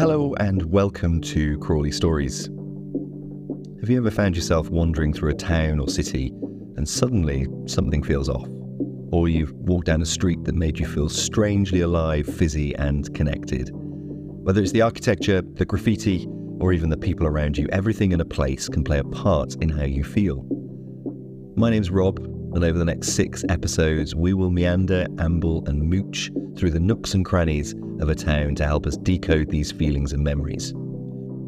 Hello and welcome to Crawley Stories. Have you ever found yourself wandering through a town or city and suddenly something feels off? Or you've walked down a street that made you feel strangely alive, fizzy, and connected? Whether it's the architecture, the graffiti, or even the people around you, everything in a place can play a part in how you feel. My name's Rob, and over the next six episodes, we will meander, amble, and mooch through the nooks and crannies of a town to help us decode these feelings and memories.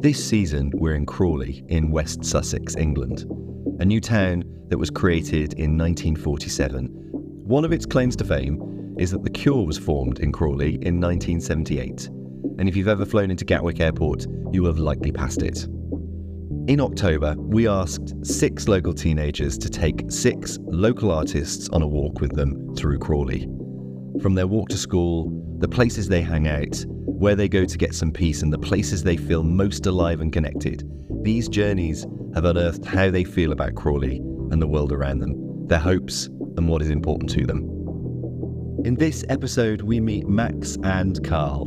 This season, we're in Crawley in West Sussex, England, a new town that was created in 1947. One of its claims to fame is that The Cure was formed in Crawley in 1978, and if you've ever flown into Gatwick Airport, you will have likely passed it. In October, we asked six local teenagers to take six local artists on a walk with them through Crawley. From their walk to school, the places they hang out, where they go to get some peace, and the places they feel most alive and connected, these journeys have unearthed how they feel about Crawley and the world around them, their hopes, and what is important to them. In this episode, we meet Max and Karl.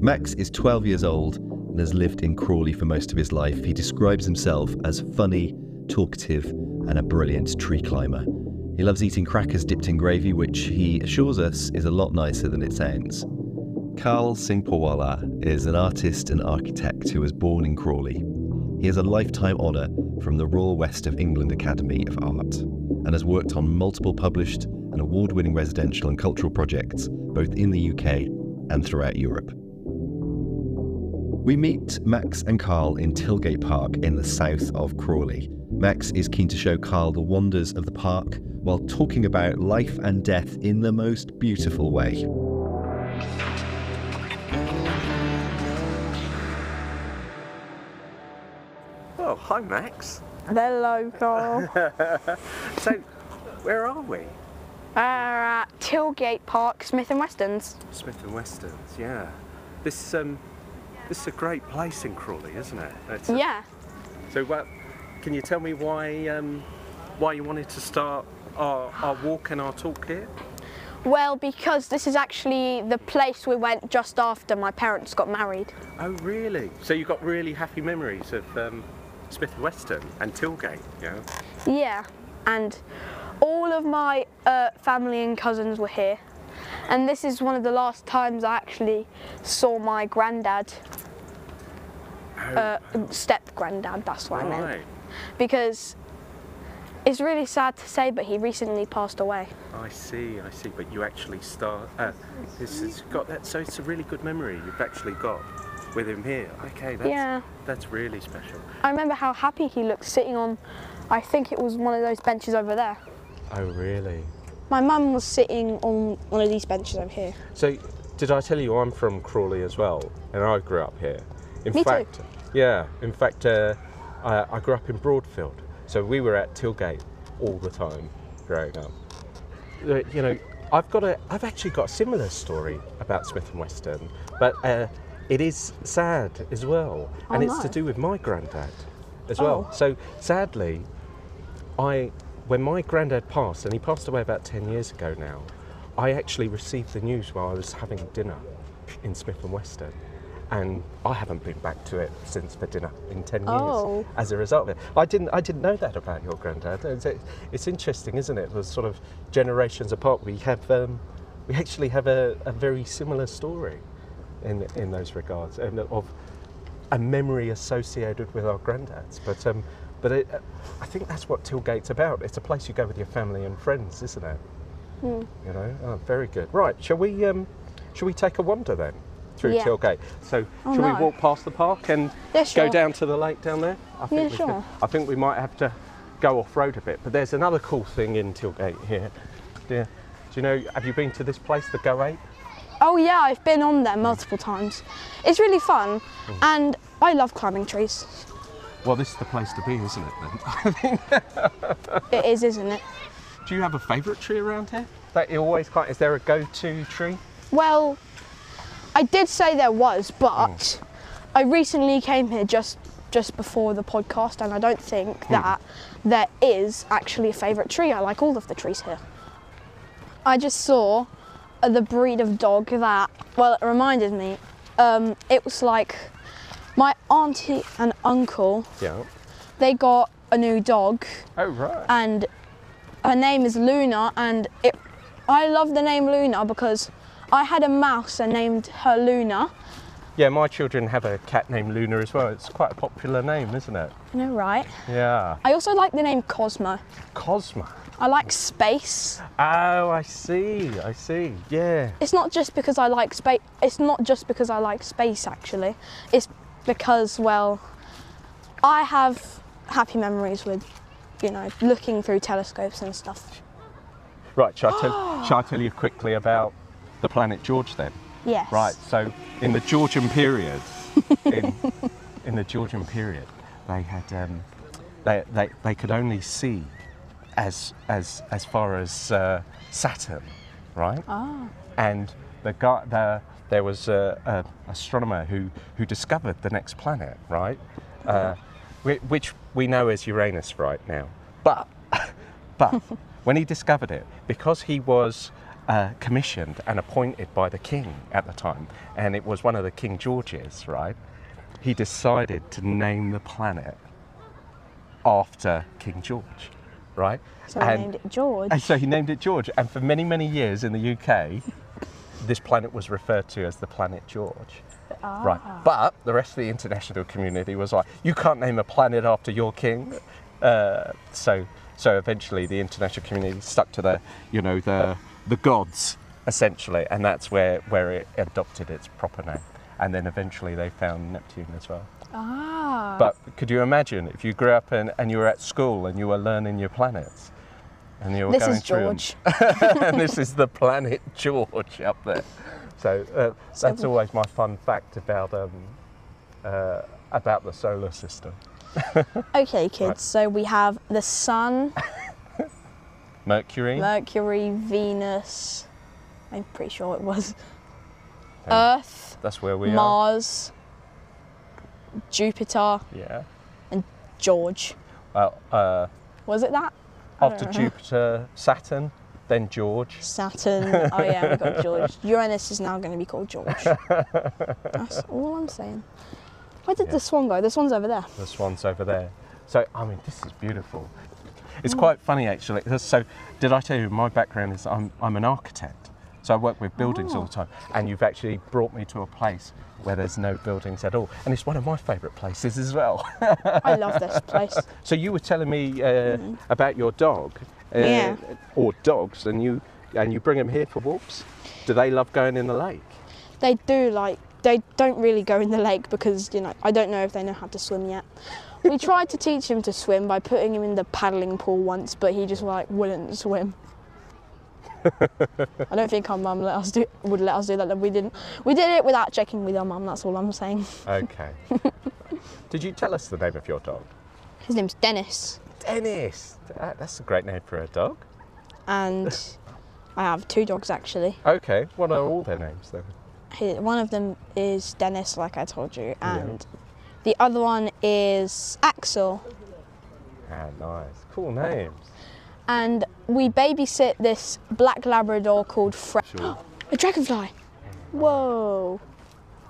Max is 12 years old and has lived in Crawley for most of his life. He describes himself as funny, talkative, and a brilliant tree climber. He loves eating crackers dipped in gravy, which he assures us is a lot nicer than it sounds. Karl Singporewala is an artist and architect who was born in Crawley. He has a lifetime honour from the Royal West of England Academy of Art and has worked on multiple published and award winning residential and cultural projects both in the UK and throughout Europe. We meet Max and Karl in Tilgate Park in the south of Crawley. Max is keen to show Karl the wonders of the park while talking about life and death in the most beautiful way. Oh, hi Max. Hello, Karl. So, where are we? We're at Tilgate Park, Smith and Westerns. Smith and Westerns, yeah. This um, this is a great place in Crawley, isn't it? It's a- Yeah. So, what? Can you tell me why um, why you wanted to start our, our walk and our talk here? Well, because this is actually the place we went just after my parents got married. Oh, really? So you've got really happy memories of um, Smith and Western and Tilgate, yeah? Yeah. And all of my uh, family and cousins were here. And this is one of the last times I actually saw my granddad, uh, step granddad, that's what I meant. Because it's really sad to say, but he recently passed away. I see, I see. But you actually start. Uh, this has got that. So it's a really good memory you've actually got with him here. Okay, that's Yeah. that's really special. I remember how happy he looked sitting on, I think it was one of those benches over there. Oh, really? My mum was sitting on one of these benches over here. So, did I tell you I'm from Crawley as well, and I grew up here. In Me too. fact, yeah. In fact, uh, I, I grew up in Broadfield, so we were at Tilgate all the time growing up. Uh, You know, I've got a, I've actually got a similar story about Smith and Western, but uh, it is sad as well, and Oh, it's to do with my granddad as well. Oh. So sadly, I, when my granddad passed, and he passed away about 10 years ago now, I actually received the news while I was having dinner in Smith and Western. And I haven't been back to it since for dinner in 10 years Oh. as a result of it. I didn't, I didn't know that about your granddad. It's, it's interesting, isn't it? We're sort of generations apart. We have, um, we actually have a, a very similar story in, in those regards and of a memory associated with our granddads. But um, but it, I think that's what Tilgate's about. It's a place you go with your family and friends, isn't it? Hmm. You know, oh, very good. Right, shall we um, shall we take a wander then through Yeah. Tilgate? So Oh, shall we walk past the park and Yeah, go down to the lake down there? I think Yeah, we sure. I think we might have to go off road a bit. But there's another cool thing in Tilgate here. Yeah. Do you know? Have you been to this place, the Go Ape? Oh yeah, I've been on there multiple times. It's really fun, and I love climbing trees. Well, this is the place to be, isn't it? Then. It is, isn't it? Do you have a favourite tree around here? That you always quite. Is there a go-to tree? Well, I did say there was, but I recently came here just just before the podcast, and I don't think that there is actually a favourite tree. I like all of the trees here. I just saw uh, the breed of dog that, well, it reminded me. Um, it was like My auntie and uncle, Yeah. they got a new dog, Oh right. and her name is Luna, and it. I love the name Luna because I had a mouse and named her Luna. yeah, my children have a cat named Luna as well. It's quite a popular name, isn't it? You know, right? Yeah. I also like the name Cosmo. Cosmo. I like space. Oh, I see. I see. Yeah. It's not just because I like space. It's not just because I like space. Actually, it's because well, I have happy memories with, you know, looking through telescopes and stuff. Right. Shall I tell, shall I tell you quickly about the planet George then? Yes. Right. So in the Georgian period, in, in the Georgian period, they had um, they, they they could only see as as as far as uh, Saturn, right? Ah. And the guy the there was a, a astronomer who who discovered the next planet, right? Uh, which we know as Uranus right now, but but when he discovered it, because he was uh, commissioned and appointed by the king at the time, and it was one of the King Georges, right? He decided to name the planet after King George, right? So And- named it George. and so he named it George. And for many, many years in the UK, this planet was referred to as the planet George. Right. But the rest of the international community was like, you can't name a planet after your king. Uh, so, so eventually the international community stuck to the, you know, the the gods essentially, and that's where where it adopted its proper name. And then eventually they found Neptune as well. ah. But could you imagine if you grew up and, and you were at school and you were learning your planets? And you were this going is George. and this is the planet George up there. So uh, that's always my fun fact about um, uh, about the solar system. okay, kids. Right. So we have the Sun, Mercury, Mercury, Venus. I'm pretty sure it was. Earth, that's where we are. Mars, Jupiter, Yeah. And George. Well, uh, Was it that? After know. Jupiter, Saturn, then George. Saturn. Oh yeah, we got George. Uranus is now going to be called George. That's all I'm saying. Where did Yeah. the swan go? The swan's over there. The swans over there. So I mean, this is beautiful. It's Mm. quite funny actually. So did I tell you my background is I'm I'm an architect. So I work with buildings all the time, and you've actually brought me to a place where there's no buildings at all, and it's one of my favourite places as well. I love this place. so you were telling me uh, about your dog, uh, Mm. Yeah. or dogs, and you and you bring them here for walks. Do they love going in the lake? They do like they don't really go in the lake because you know I don't know if they know how to swim yet. We tried to teach him to swim by putting him in the paddling pool once, but he just like wouldn't swim. I don't think our mum let us do would let us do that. We didn't. We did it without checking with our mum. That's all I'm saying. Okay. Did you tell us the name of your dog? His name's Dennis, Dennis. That- That's a great name for a dog. and I have two dogs actually. Okay. What are all their names then? One of them is Dennis, like I told you, Yeah. and the other one is Axel. Ah, nice. Cool names. And we babysit this black Labrador called Fred. Sure. A dragonfly. Whoa.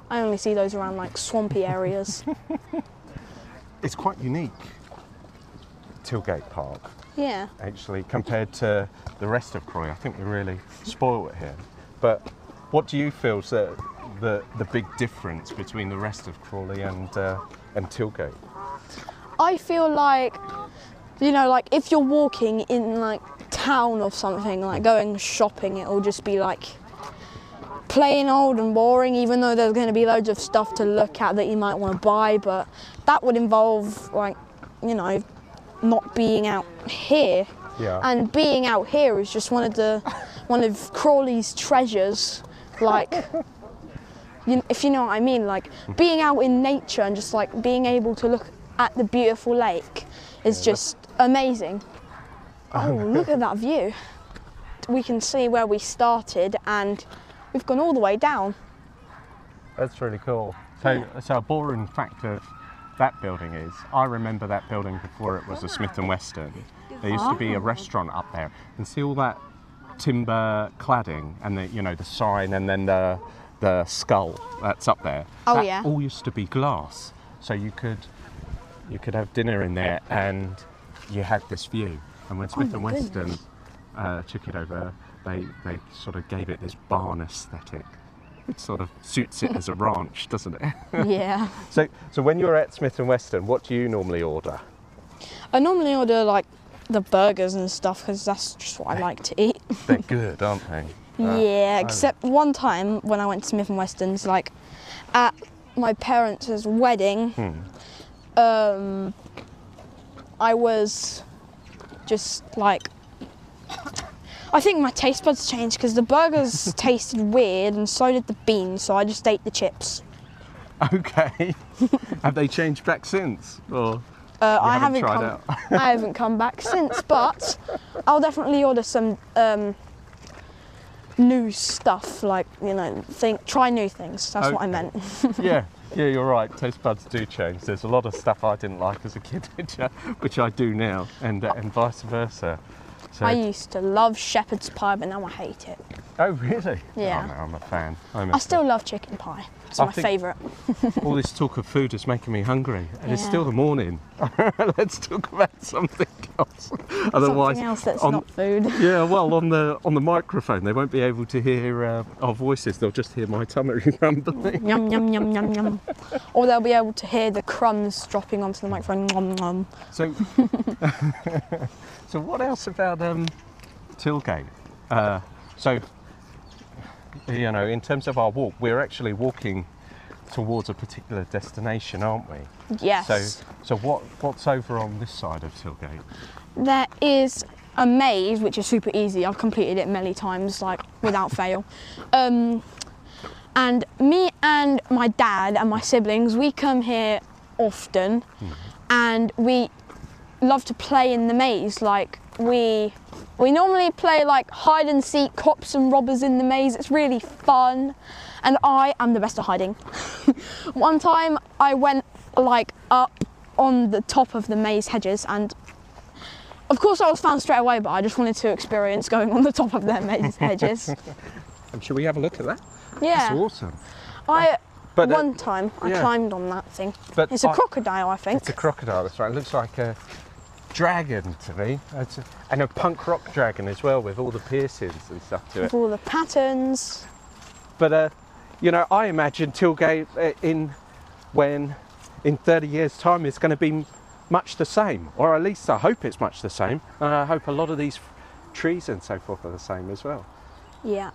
I only see those around like swampy areas. It's quite unique, Tilgate Park, yeah. actually, compared to the rest of Crawley. I think we really spoil it here. But what do you feel is the, the, the big difference between the rest of Crawley and, uh, and Tilgate? I feel like, you know, like if you're walking in like town or something, like going shopping, it'll just be like plain old and boring, even though there's going to be loads of stuff to look at that you might want to buy. But that would involve, like, you know, not being out here. Yeah. And being out here is just one of the one of Crawley's treasures. Like, you, if you know what I mean, like being out in nature and just like being able to look at the beautiful lake is just amazing. Oh, oh, look at that view. We can see where we started and we've gone all the way down. That's really cool. So, so a boring fact of that building is, I remember that building before it was a Smith and Western. There used to be a ah. restaurant up there, and see all that timber cladding and the you know the sign and then the the skull that's up there. Oh, That yeah. all used to be glass. So you could you could have dinner in there, and you had this view. And when Smith Oh and Western uh, took it over, they they sort of gave it this barn aesthetic. It sort of suits it as a ranch, doesn't it? yeah. so so when you're at Smith and Western, what do you normally order? I normally order like the burgers and stuff because that's just what I like to eat. They're good, aren't they? Uh, yeah, I- except one time when I went to Smith and Western's, like at my parents' wedding, Hmm. um, I was just like, I think my taste buds changed because the burgers tasted weird and so did the beans, so I just ate the chips. Okay. have they changed back since? Or Uh, I haven't haven't tried come. out? I haven't come back since, but I'll definitely order some um, new stuff. Like you know, think try new things. That's what I meant. yeah, yeah, you're right. Taste buds do change. There's a lot of stuff I didn't like as a kid, which I, do now, and uh, and vice versa. So, I used to love shepherd's pie, but now I hate it. oh really? Yeah. Oh, no, I'm a fan. I still love chicken pie. It's I my favourite. all this talk of food is making me hungry, and it's still the morning. Let's talk about something else. Otherwise, Something else that's on- not food. Yeah, well, on the on the microphone, they won't be able to hear uh, our voices. They'll just hear my tummy rumbling. yum yum yum yum yum. Or they'll be able to hear the crumbs dropping onto the microphone. Nom, nom. So, so what else about um, Tilgate? Uh, so, you know, in terms of our walk, we're actually walking towards a particular destination, aren't we? Yes. So, so what what's over on this side of Tilgate? There is a maze which is super easy. I've completed it many times, like without fail. Um, and me and my dad and my siblings, we come here often, and we love to play in the maze. Like we we normally play like hide and seek, cops and robbers in the maze. It's really fun, and I am the best at hiding. One time I went like up on the top of the maze hedges and of course, I was found straight away, but I just wanted to experience going on the top of their maze hedges. Um, shall we have a look at that? Yeah, It's awesome. I But uh, one time I yeah. climbed on that thing. but It's a I- crocodile, I think. It's a crocodile. That's right. It looks like a dragon to me, It's a- and a punk rock dragon as well, with all the piercings and stuff to it. With all the patterns. But uh, you know, I imagine Tilgate uh, in when in 30 years' time is going to be much the same, or at least I hope it's much the same. And I hope a lot of these f- trees and so forth are the same as well. Yeah.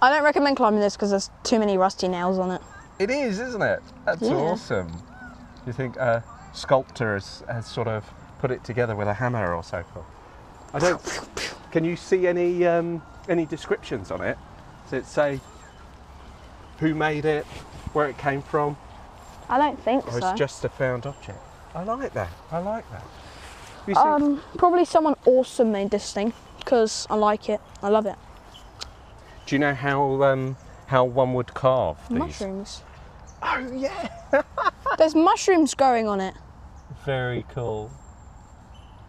I don't recommend climbing this because there's too many rusty nails on it. It is, isn't it? That's Yeah. awesome. You think a sculptor has, has sort of put it together with a hammer or so forth? I don't. Can you see any um, any descriptions on it? Does it say who made it, where it came from, I don't think or so. it's just a found object? I like that. I like that. You see, Um, probably someone awesome made this thing because I like it. I love it. do you know how um, how one would carve these? Mushrooms. Oh yeah. There's mushrooms growing on it. Very cool.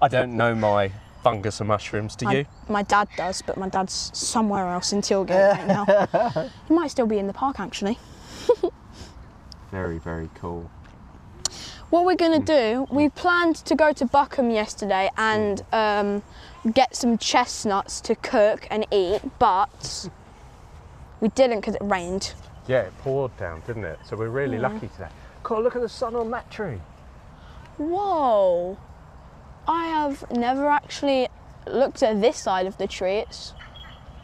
I don't know my fungus and mushrooms. Do My- you? My dad does, but my dad's somewhere else in Tilgate right now. he might still be in the park actually. Very very cool. What we're gonna mm. do, we planned to go to Buchan yesterday and mm. um, get some chestnuts to cook and eat, but we didn't because it rained. Yeah, it poured down, didn't it? So we're really Yeah. lucky today. God, look at the sun on that tree. Whoa! I have never actually looked at this side of the tree. It's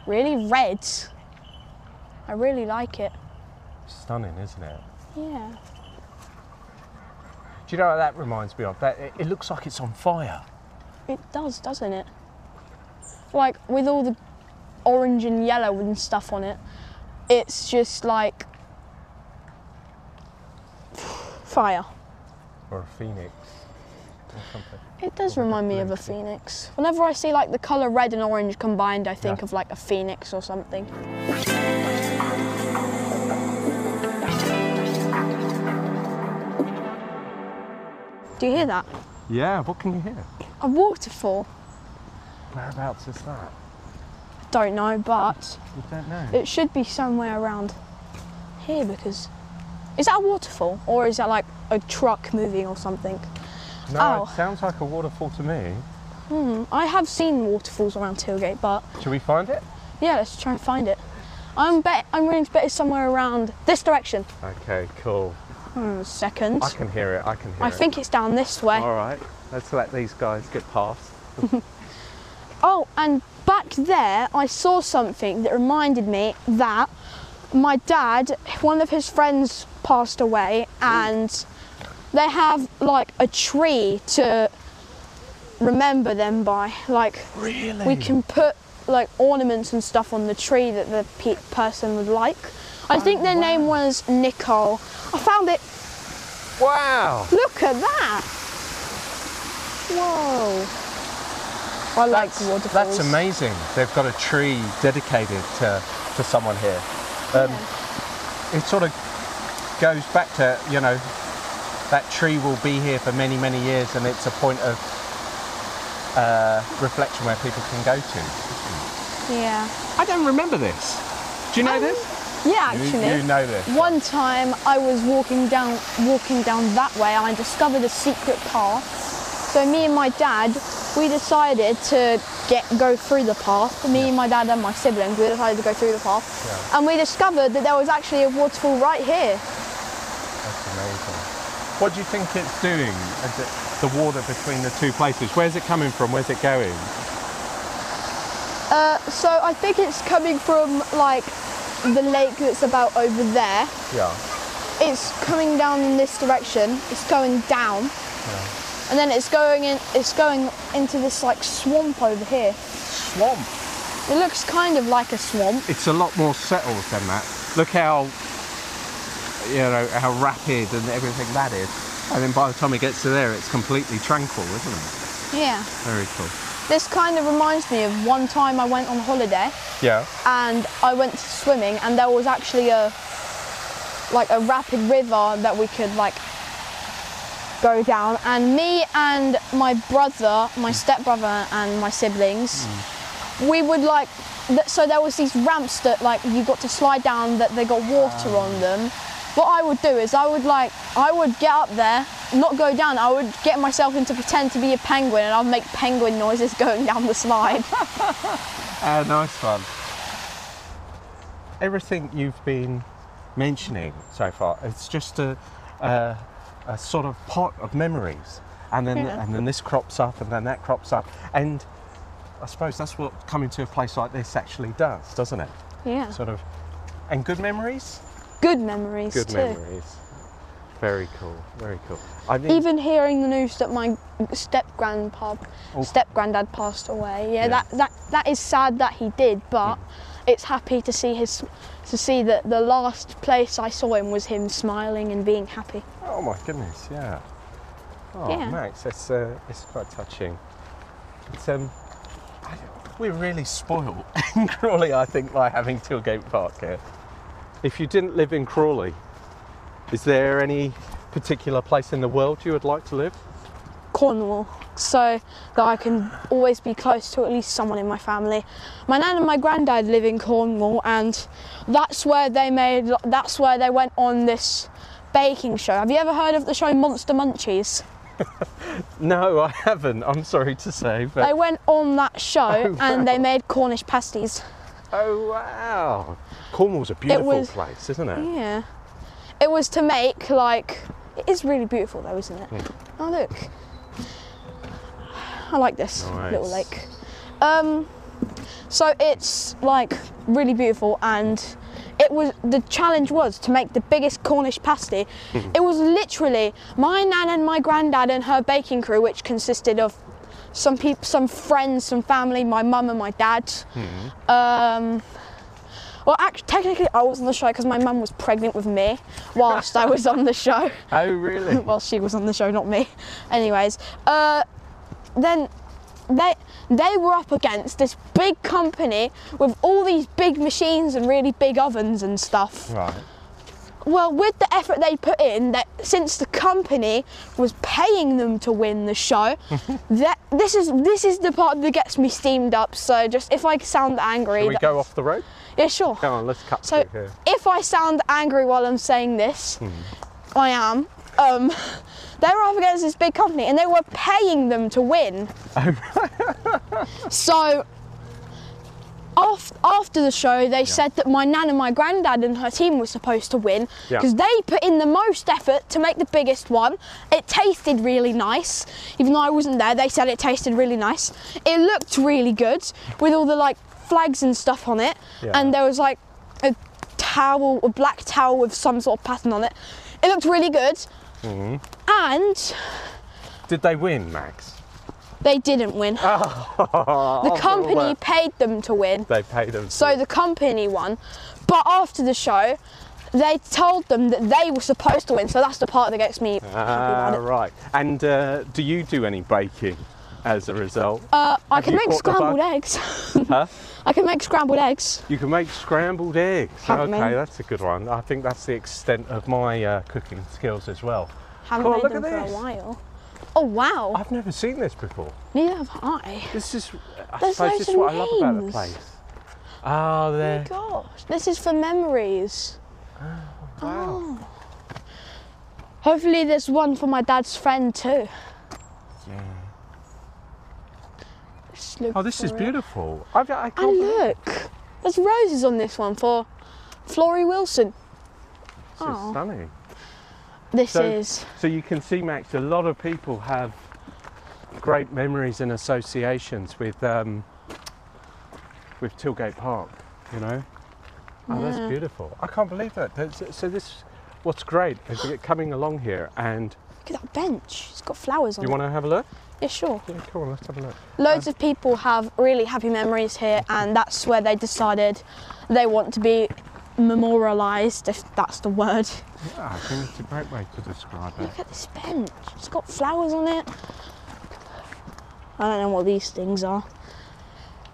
really red. I really like it. Stunning, isn't it? Yeah. Do you know what that reminds me of? That it, it looks like it's on fire. It does, doesn't it? Like with all the orange and yellow and stuff on it, it's just like fire. Or a phoenix. It does Or like a remind me of a phoenix. Whenever I see like the colour red and orange combined, I think Yeah. of like a phoenix or something. Do you hear that? Yeah, what can you hear? A waterfall. Whereabouts is that? Don't know, but You don't know. it should be somewhere around here because is that a waterfall or is that like a truck moving or something. No, Ow. it sounds like a waterfall to me. Hmm, I have seen waterfalls around Tilgate, but Should we find it? yeah, let's try and find it. I'm bet I'm willing to bet it's somewhere around this direction. Okay, cool. Hmm, second. I can hear it. I can hear I it. I think it's down this way. All right, let's let these guys get past. Oh, and back there, I saw something that reminded me that my dad, one of his friends passed away, and they have like a tree to remember them by. Like, Really? we can put like ornaments and stuff on the tree that the pe- person would like. I think their name was Nicole. I found it. Wow. Look at that! Whoa! I like That's, waterfalls. that's amazing. They've got a tree dedicated to, to someone here. Um, It sort of goes back to, you know, that tree will be here for many, many years and it's a point of uh, reflection where people can go to. Yeah. I don't remember this. Do you know this? Yeah, You- actually. you know this. One time I was walking down walking down that way and I discovered a secret path. So me and my dad, we decided to get go through the path. Me and my dad and my siblings, we decided to go through the path. Yeah. And we discovered that there was actually a waterfall right here. That's amazing. What do you think it's doing? The water between the two places? Where's it coming from? Where's it going? Uh, so I think it's coming from like the lake that's about over there. Yeah. It's coming down in this direction. It's going down. And then it's going in it's going into this like swamp over here. Swamp. It looks kind of like a swamp. It's a lot more settled than that. Look how you know how rapid and everything that is. And then by the time it gets to there, it's completely tranquil, isn't it? Yeah. Very cool. This kind of reminds me of one time I went on holiday Yeah. and I went swimming and there was actually a like a rapid river that we could like go down and me and my brother, my hmm. stepbrother and my siblings hmm. we would like th- so there was these ramps that like you got to slide down that they got water ah. on them what i would do is i would like i would get up there not go down i would get myself into pretend to be a penguin and i'd make penguin noises going down the slide Ah, nice one. Everything you've been mentioning so far, it's just a, a, a sort of pot of memories, and then Yeah. and then this crops up, and then that crops up, and I suppose that's what coming to a place like this actually does, doesn't it? yeah Sort of, and good memories. Good memories Good too memories. Very cool. Very cool. I mean, even hearing the news that my step grandpa Oh. step granddad passed away yeah, Yeah. that that that is sad that he did but it's happy to see his to see that the last place i saw him was him smiling and being happy Oh my goodness, yeah. Oh, Yeah. Max, it's uh, it's quite touching. It's um, we're really spoiled in Crawley, I think, by having Tilgate Park here. If you didn't live in Crawley, is there any particular place in the world you would like to live? cornwall so that i can always be close to at least someone in my family my nan and my granddad live in cornwall and that's where they made that's where they went on this baking show have you ever heard of the show monster munchies No, I haven't. I'm sorry to say, but They went on that show Oh, and they made Cornish pasties. oh wow, Cornwall's a beautiful was- place, isn't it? Yeah. It was to make like it is really beautiful though, isn't it? Hmm. Oh look. I like this little lake. Um so it's like really beautiful and it was the challenge was to make the biggest Cornish pasty. Hmm. it was literally my nan and my granddad and her baking crew, which consisted of some people, some friends, some family, my mum and my dad. Hmm. Um, well, actually, technically, I was on the show because my mum was pregnant with me whilst I was on the show. Oh really? well, she was on the show, not me. Anyways, uh, then they they were up against this big company with all these big machines and really big ovens and stuff. right. Well, with the effort they put in, that since the company was paying them to win the show, that this is this is the part that gets me steamed up. So just if I sound angry, we go off the road? Yeah, sure. Come on, let's cut So here. if I sound angry while I'm saying this, I am. um, they were up against this big company and they were paying them to win. so after, after the show, they said that my nan and my granddad and her team were supposed to win Yeah. because they put in the most effort to make the biggest one. It tasted really nice, even though I wasn't there. They said it tasted really nice. It looked really good with all the like flags and stuff on it, Yeah. and there was like a towel, a black towel with some sort of pattern on it. It looked really good, Mm-hmm. and Did they win, Max? they didn't win. the company paid them to win. They paid them. So the company won, but after the show, they told them that they were supposed to win. So that's the part that gets me Ah, right. And uh, do you do any baking as a result? Uh, I Have can make scrambled eggs. huh? I can make scrambled eggs. You can make scrambled eggs. Haven't okay, made- that's a good one. I think that's the extent of my uh, cooking skills as well. Haven't Oh, made look them at for this. a while. Oh wow! I've never seen this before. Neither have I. This is, I There's suppose, this is what I love about the names. place. Oh, Oh my gosh, this is for memories. Wow. Hopefully, there's one for my dad's friend too. Yeah. Just look Oh, this is it. beautiful. I, I can't And look, there's roses on this one for Flory Wilson. this is stunning. This So- is. So you can see, Max, a lot of people have great memories and associations with um, with Tilgate Park. You know, oh, that's beautiful. I can't believe that. That's- So this, what's great is you're coming along here, and Look at that bench. It's got flowers on you it. You want to have a look? Yeah, sure. Yeah, come on, let's have a look. Loads um, of people have really happy memories here, and that's where they decided they want to be memorialised, if that's the word. Yeah, I think it's a great way to describe it. Look at this bench. It's got flowers on it. I don't know what these things are.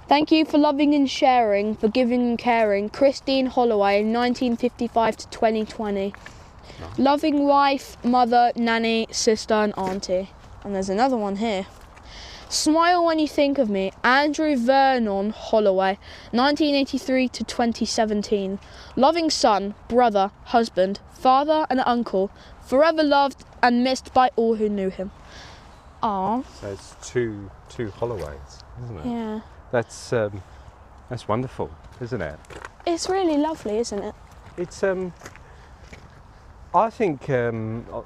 Thank you for loving and sharing, for giving and caring. Christine Holloway, 1955 to 2020. Loving wife, mother, nanny, sister, and auntie. And there's another one here. Smile when you think of me. Andrew Vernon Holloway, 1983 to 2017. Loving son, brother, husband, father, and uncle. Forever loved and missed by all who knew him. Ah, So it's two two Holloways, isn't it? yeah. That's um, that's wonderful, isn't it? It's really lovely, isn't it? It's um, I think um, uh,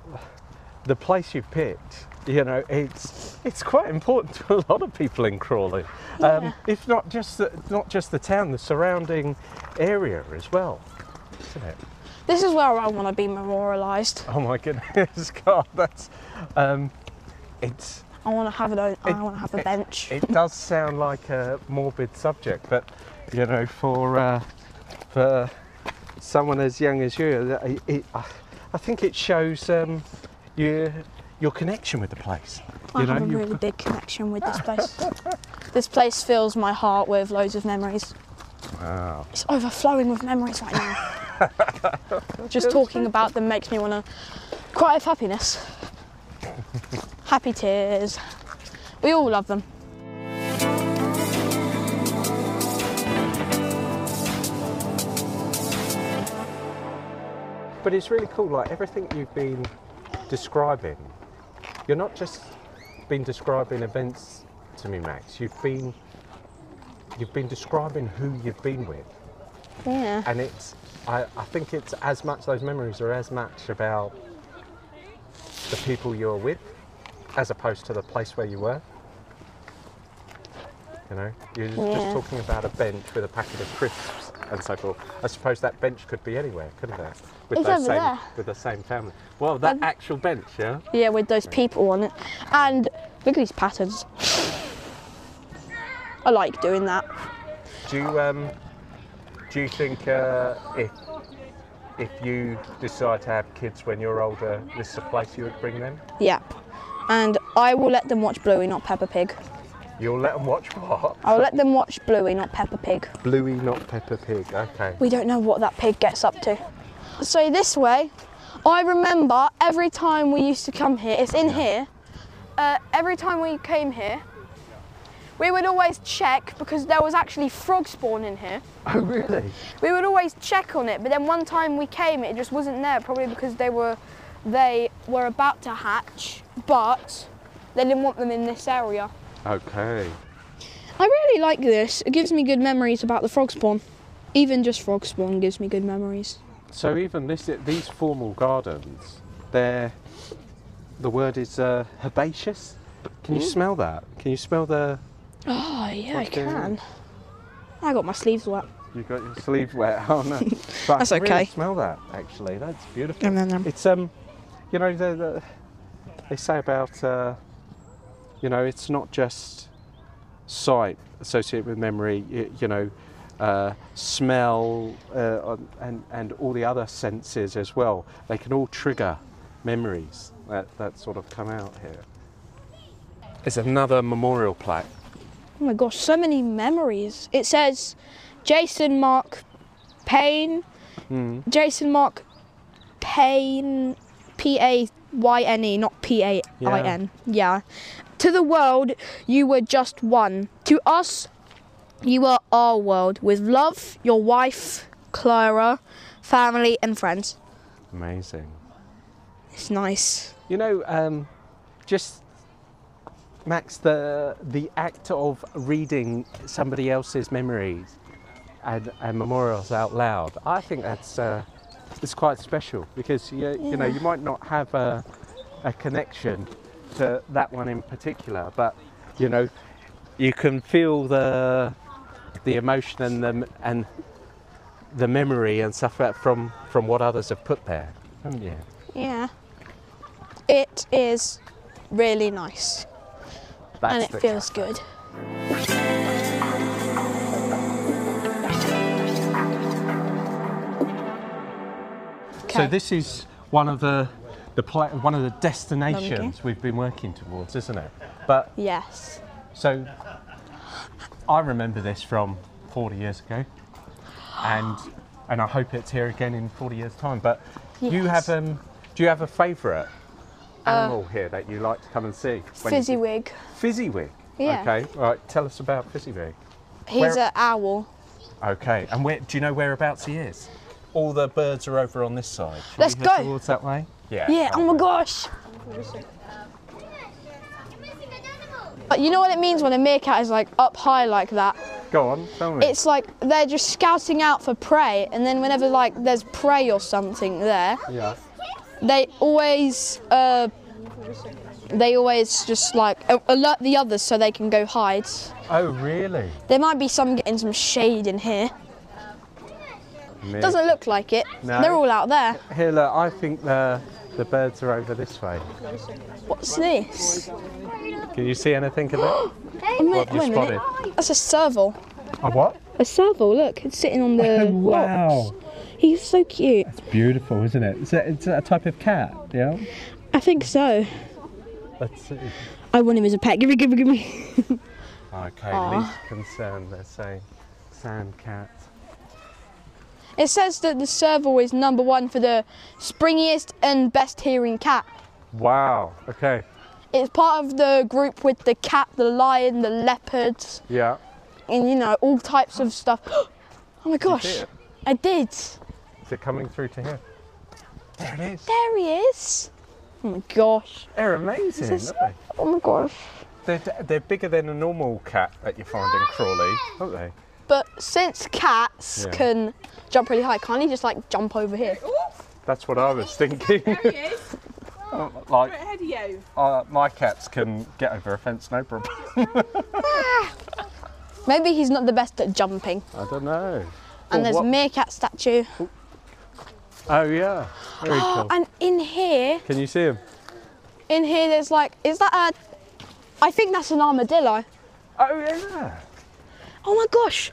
the place you've picked, you know, it's it's quite important to a lot of people in Crawley. Yeah. Um, if not just the, not just the town, the surrounding area as well, isn't it? This is where I want to be memorialised. Oh my goodness, God, that's um, it's I want to have a, I It- want to have a bench. it does sound like a morbid subject, but you know, for uh, for someone as young as you, it, it, I I think it shows um, your your connection with the place. I You know, have a you- really big connection with this place. this place fills my heart with loads of memories. Wow. It's overflowing with memories right now. Just talking about them makes me want to cry of happiness. Happy tears. We all love them. But it's really cool. Like everything you've been describing, you're not just been describing events to me, Max. You've been you've been describing who you've been with. Yeah. and it's I, I think it's as much those memories are as much about the people you're with as opposed to the place where you were you know you're just Yeah. talking about a bench with a packet of crisps and so forth i suppose that bench could be anywhere couldn't it with It's those same there. with the same family well that Um, actual bench yeah Yeah, with those people on it. And look at these patterns. I like doing that. do you um do you think uh, if if you decide to have kids when you're older this is a place you would bring them Yep. And I will let them watch Bluey, not Peppa Pig. You'll let them watch what? I will let them watch Bluey, not Peppa Pig. Bluey, not Peppa Pig. Okay. We don't know what that pig gets up to. So this way, I remember every time we used to come here, it's in here, uh, every time we came here, we would always check because there was actually frog spawn in here. Oh, really? We would always check on it, but then one time we came, it just wasn't there, probably because they were they were about to hatch, but they didn't want them in this area. Okay. I really like this. It gives me good memories about the frog spawn. Even just frog spawn gives me good memories. So even this, these formal gardens, they're the word is uh, herbaceous. Can you smell that? Can you smell the? Oh yeah, I can. I got my sleeves wet. You got your sleeves wet. Oh no. But That's I can okay. Really smell that actually. That's beautiful. Nom. It's um, you know the, the they say about uh, you know it's not just sight associated with memory. You, you know. Uh, smell uh, and and all the other senses as well. They can all trigger memories that, that sort of come out here. There's another memorial plaque. Oh my gosh, so many memories. It says Jason Mark Payne. Mm. Jason Mark Payne, P A Y N E, not P A I N. Yeah. To the world, you were just one. To us, you are our world. With love, your wife, Clara, family, and friends. Amazing. It's nice. You know, um, just Max, the the act of reading somebody else's memories and, and memorials out loud, I think that's uh, it's quite special because you, you know you might not have a, a connection to that one in particular, but you know you can feel the the emotion and the and the memory and stuff from from what others have put there, haven't you? Yeah. It is really nice That's and it feels good. So this is one of the the one of the destinations we've been working towards, isn't it? But Yes. so I remember this from 40 years ago, and and I hope it's here again in 40 years' time. But you have um, do you have a favourite animal here that you like to come and see? Fizzywig. Fizzywig. Yeah. Okay. All right. Tell us about Fizzywig. He's Where- an owl. Okay. And where do you know whereabouts he is? All the birds are over on this side. Shall Let's go. towards that way. Yeah. Yeah, oh my gosh. But you know what it means when a meerkat is like up high like that? Go on. Tell me. It's like they're just scouting out for prey, and then whenever like there's prey or something there, yeah. they always uh, they always just like alert the others so they can go hide. Oh, really? There might be some getting some shade in here. Doesn't look like it. No. They're all out there. Here, look, I think the the birds are over this way. What's this? Can you see anything of it? Wait, What have you wait minute. spotted? That's a serval. A what? A serval, look, it's sitting on the rocks. He's so cute. It's beautiful, isn't it? It's a, it's a type of cat, yeah? I think so. Let's see. I want him as a pet. Give me, give me, give me. Okay, Aw. least concern, they're saying. Sand cat. It says that the serval is number one for the springiest and best hearing cat. Wow, okay. It's part of the group with the cat, the lion, the leopards. Yeah. and you know, all types of stuff. Oh my gosh, it? I did. Is it coming through to here? There it is. There he is. Oh my gosh. They're amazing, this- aren't they? Oh my gosh. they? They're, they're bigger than a normal cat that you find in Crawley, aren't they? But since cats Yeah. can jump really high, can't he just like jump over here? That's what I was thinking. Straight like, ahead of you. uh, my cats can get over a fence, no problem. Maybe he's not the best at jumping. I don't know. And Oh, there's what- a meerkat statue. Oh yeah, very cool. And in here, Can you see him? in here, there's like, is that a? I think that's an armadillo. Oh yeah. Oh my gosh.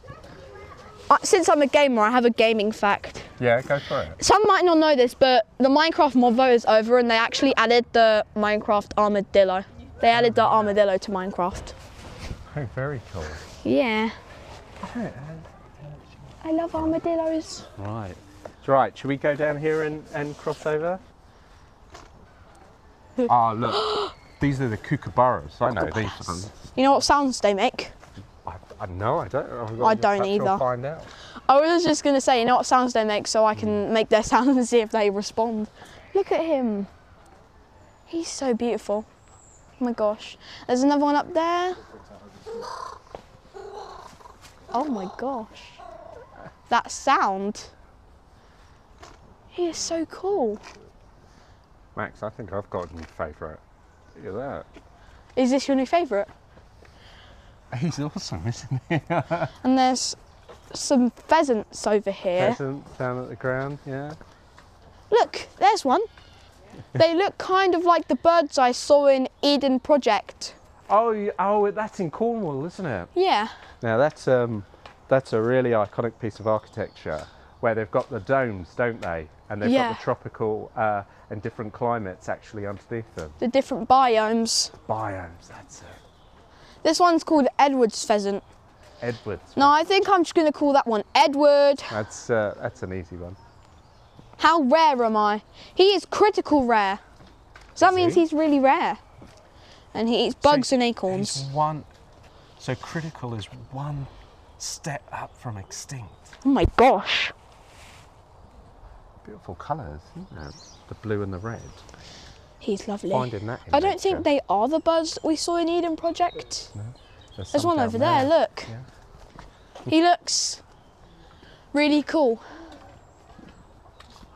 Since I'm a gamer, I have a gaming fact. Yeah, go for it. Some might not know this, but the Minecraft Mob Vote is over and they actually added the Minecraft armadillo. They added the armadillo to Minecraft. Oh, very cool. Yeah. I love armadillos. Right. Right. Should we go down here and, and cross over? Ah, look. These are the kookaburras. I know these ones. You know what sounds they make? I, I know. I don't. I don't either. Find out. I was just gonna say, you know what sounds they make, so I can hmm. make their sounds and see if they respond. Look at him. He's so beautiful. Oh my gosh. There's another one up there. Oh my gosh. That sound. He is so cool. Max, I think I've got a new favourite. Look at that. Is this your new favourite? That. He's awesome, isn't he? And there's some pheasants over here. Pheasants down at the ground, yeah. Look, there's one. They look kind of like the birds I saw in Eden Project. Oh, oh, that's in Cornwall, isn't it? Yeah. Now that's um, that's a really iconic piece of architecture where they've got the domes, don't they? And they've Yeah. got the tropical uh, and different climates actually underneath them. The different biomes. Biomes, that's it. This one's called Edward's pheasant. Edwards. No, I think I'm just going to call that one Edward. That's uh, that's an easy one. How rare am I? He is critical rare. So that means he? he's really rare. And he eats bugs and acorns. He's one. So critical is one step up from extinct. Oh my gosh. Beautiful colours, isn't it? The blue and the red. He's lovely. Finding that. I don't think they are the birds that we saw in Eden Project. There's some one over there, look. Yeah. He looks really cool.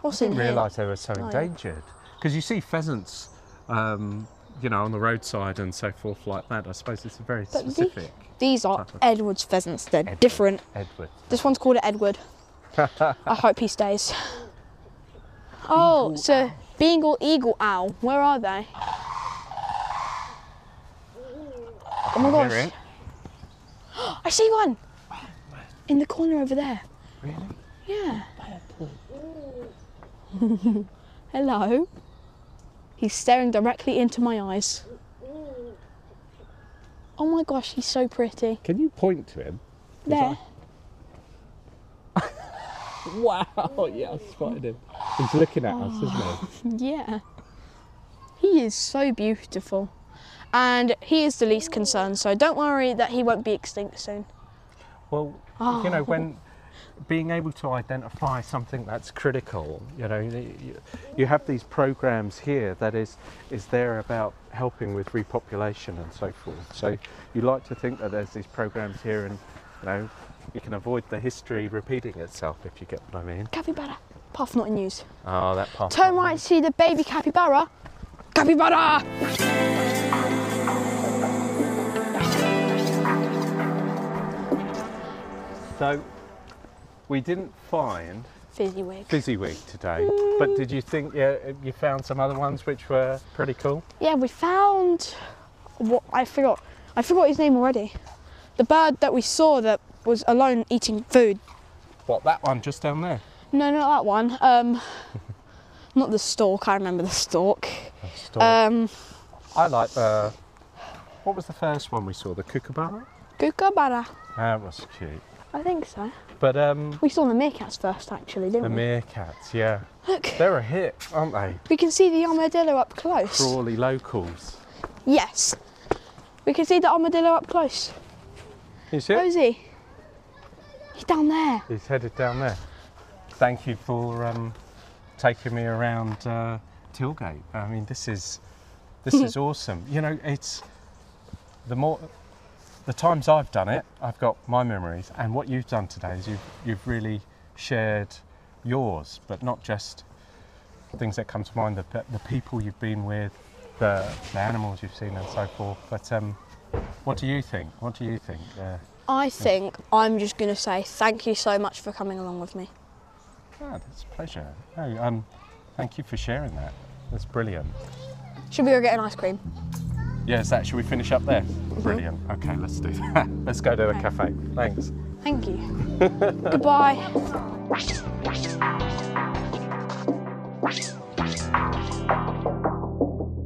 What's I didn't realise they were so endangered. Because you see pheasants, um, you know, on the roadside and so forth like that. I suppose it's a very But the- specific. These are Edward's pheasants. They're Edward. different. Edward. This one's called Edward. I hope he stays. Oh, so Bengal Eagle Owl. Where are they? Oh my gosh. I see one! In the corner over there. Really? Yeah. Hello. He's staring directly into my eyes. Oh my gosh, he's so pretty. Can you point to him? There. Wow, yeah, I spotted him. He's looking at us, isn't he? Oh, yeah. He is so beautiful. And he is the least concerned, so don't worry that he won't be extinct soon. Well, you know, when oh. being able to identify something that's critical, you know, you, you- you have these programs here that is is there about helping with repopulation and so forth. So you like to think that there's these programs here, and you know, you can avoid the history repeating itself if you get what I mean. Capybara. Path not in use. Oh, ah, that part. Turn right, see the baby capybara. Capybara! So we didn't find Fizzywig. Fizzywig today, but did you think yeah, you found some other ones which were pretty cool? Yeah, we found what I forgot. I forgot his name already. The bird that we saw that was alone eating food. What that one just down there? No, not that one. Um, not the stork. I remember the stork. Stork. Um, I like the. What was the first one we saw? The kookaburra. kookaburra. That was cute. I think so. But um, We saw the meerkats first, actually, didn't the we? meerkats, yeah, Look, they're a hit, aren't they? we can see the armadillo up close. Crawley locals. Yes. We can see the armadillo up close. You see? Where is he? He's down there. He's headed down there. Thank you for um, taking me around uh, Tilgate. I mean, this is this is awesome. You know, it's the more the times I've done it, I've got my memories, and what you've done today is you've you've really shared yours, but not just things that come to mind, the, the people you've been with, the, the animals you've seen, and so forth. But um, what do you think? What do you think? Uh, I think I'm just going to say thank you so much for coming along with me. Ah, that's a pleasure. No, um, thank you for sharing that. That's brilliant. Should we go get an ice cream? Yeah, is that, should we finish up there? Brilliant. Okay, let's do that. let's go to the Okay. cafe. Thanks. Thank you. Goodbye.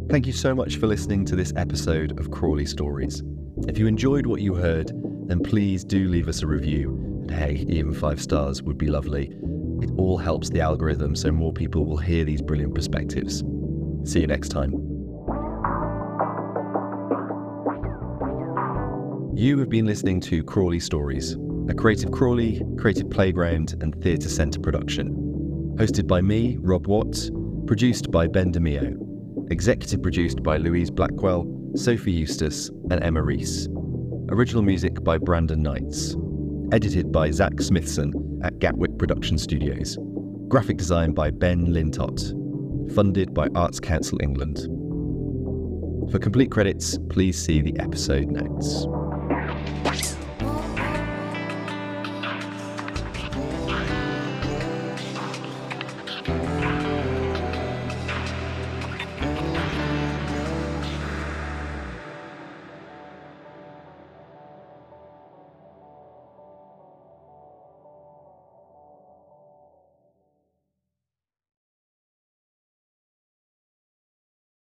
Thank you so much for listening to this episode of Crawley Stories. If you enjoyed what you heard, then please do leave us a review. And hey, even five stars would be lovely. It all helps the algorithm so more people will hear these brilliant perspectives. See you next time. You have been listening to Crawley Stories, a Creative Crawley, Creative Playground, and Theatre Centre production. Hosted by me, Rob Watts, produced by Ben Di Meo. Executive produced by Louise Blackwell, Sophie Eustace, and Emma Rees. Original music by Brandon Knights. Edited by Zach Smithson at Gatwick Production Studios. Graphic design by Ben Lintott. Funded by Arts Council England. For complete credits, please see the episode notes.